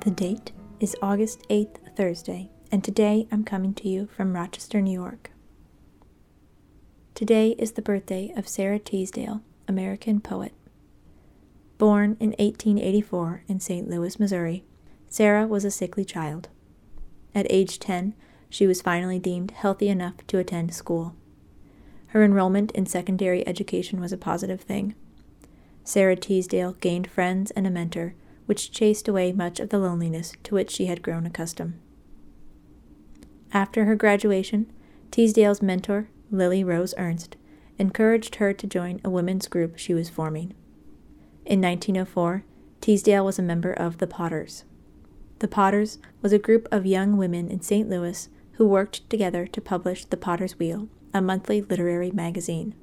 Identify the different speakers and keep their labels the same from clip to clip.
Speaker 1: The date is August 8th, Thursday, and today I'm coming to you from Rochester, New York. Today is the birthday of Sara Teasdale, American poet. Born in 1884 in St. Louis, Missouri, Sara was a sickly child. At age 10, she was finally deemed healthy enough to attend school. Her enrollment in secondary education was a positive thing. Sara Teasdale gained friends and a mentor, which chased away much of the loneliness to which she had grown accustomed. After her graduation, Teasdale's mentor, Lily Rose Ernst, encouraged her to join a women's group she was forming. In 1904, Teasdale was a member of the Potters. The Potters was a group of young women in St. Louis who worked together to publish The Potter's Wheel, a monthly literary magazine.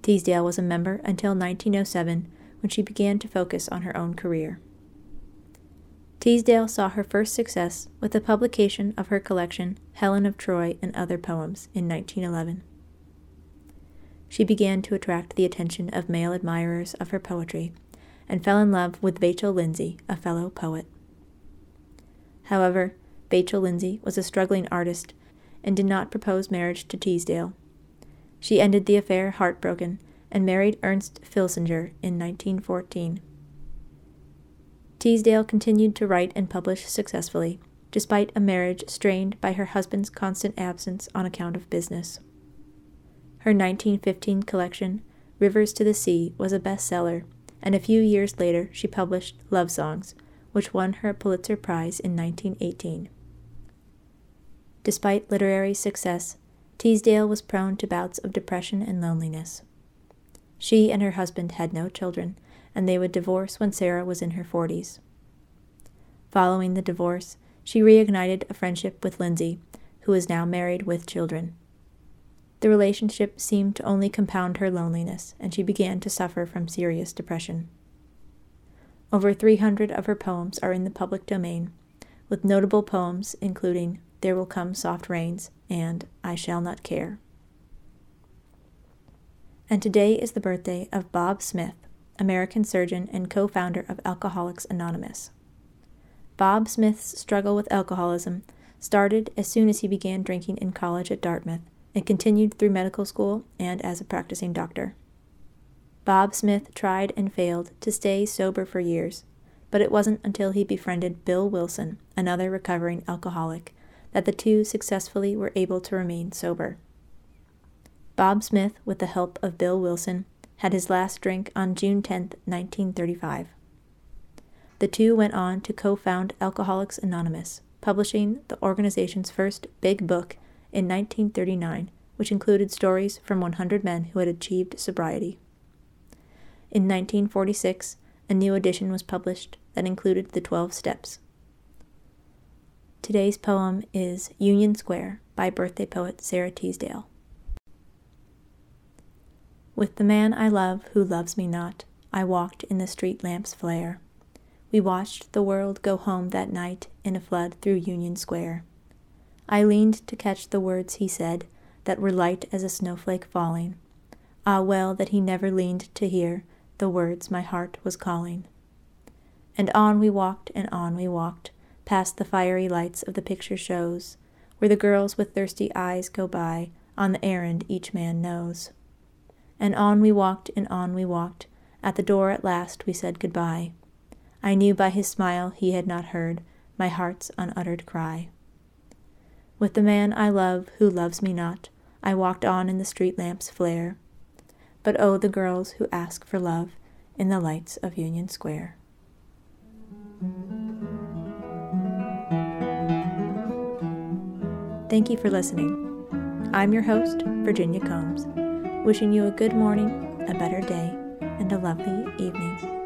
Speaker 1: Teasdale was a member until 1907 when she began to focus on her own career. Teasdale saw her first success with the publication of her collection Helen of Troy and Other Poems in 1911. She began to attract the attention of male admirers of her poetry and fell in love with Vachel Lindsay, a fellow poet. However, Vachel Lindsay was a struggling artist and did not propose marriage to Teasdale. She ended the affair heartbroken and married Ernst Filsinger in 1914. Teasdale continued to write and publish successfully, despite a marriage strained by her husband's constant absence on account of business. Her 1915 collection, Rivers to the Sea, was a bestseller, and a few years later she published Love Songs, which won her a Pulitzer Prize in 1918. Despite literary success, Teasdale was prone to bouts of depression and loneliness. She and her husband had no children, and they would divorce when Sara was in her 40s. Following the divorce, she reignited a friendship with Lindsay, who is now married with children. The relationship seemed to only compound her loneliness, and she began to suffer from serious depression. Over 300 of her poems are in the public domain, with notable poems including There Will Come Soft Rains and I Shall Not Care. And today is the birthday of Bob Smith, American surgeon and co founder of Alcoholics Anonymous. Bob Smith's struggle with alcoholism started as soon as he began drinking in college at Dartmouth and continued through medical school and as a practicing doctor. Bob Smith tried and failed to stay sober for years, but it wasn't until he befriended Bill Wilson, another recovering alcoholic, that the two successfully were able to remain sober. Bob Smith, with the help of Bill Wilson, had his last drink on June 10, 1935. The two went on to co found Alcoholics Anonymous, publishing the organization's first big book in 1939, which included stories from 100 men who had achieved sobriety. In 1946, a new edition was published that included the 12 steps. Today's poem is Union Square by birthday poet Sara Teasdale. With the man I love who loves me not, I walked in the street lamp's flare. We watched the world go home that night in a flood through Union Square. I leaned to catch the words he said that were light as a snowflake falling. Ah, well that he never leaned to hear the words my heart was calling. And on we walked and on we walked, past the fiery lights of the picture shows, where the girls with thirsty eyes go by on the errand each man knows. And on we walked and on we walked, at the door at last we said goodbye. I knew by his smile he had not heard my heart's unuttered cry. With the man I love who loves me not, I walked on in the street lamp's flare, but oh, the girls who ask for love in the lights of Union Square. Thank you for listening. I'm your host, Virginia Combs, wishing you a good morning, a better day, and a lovely evening.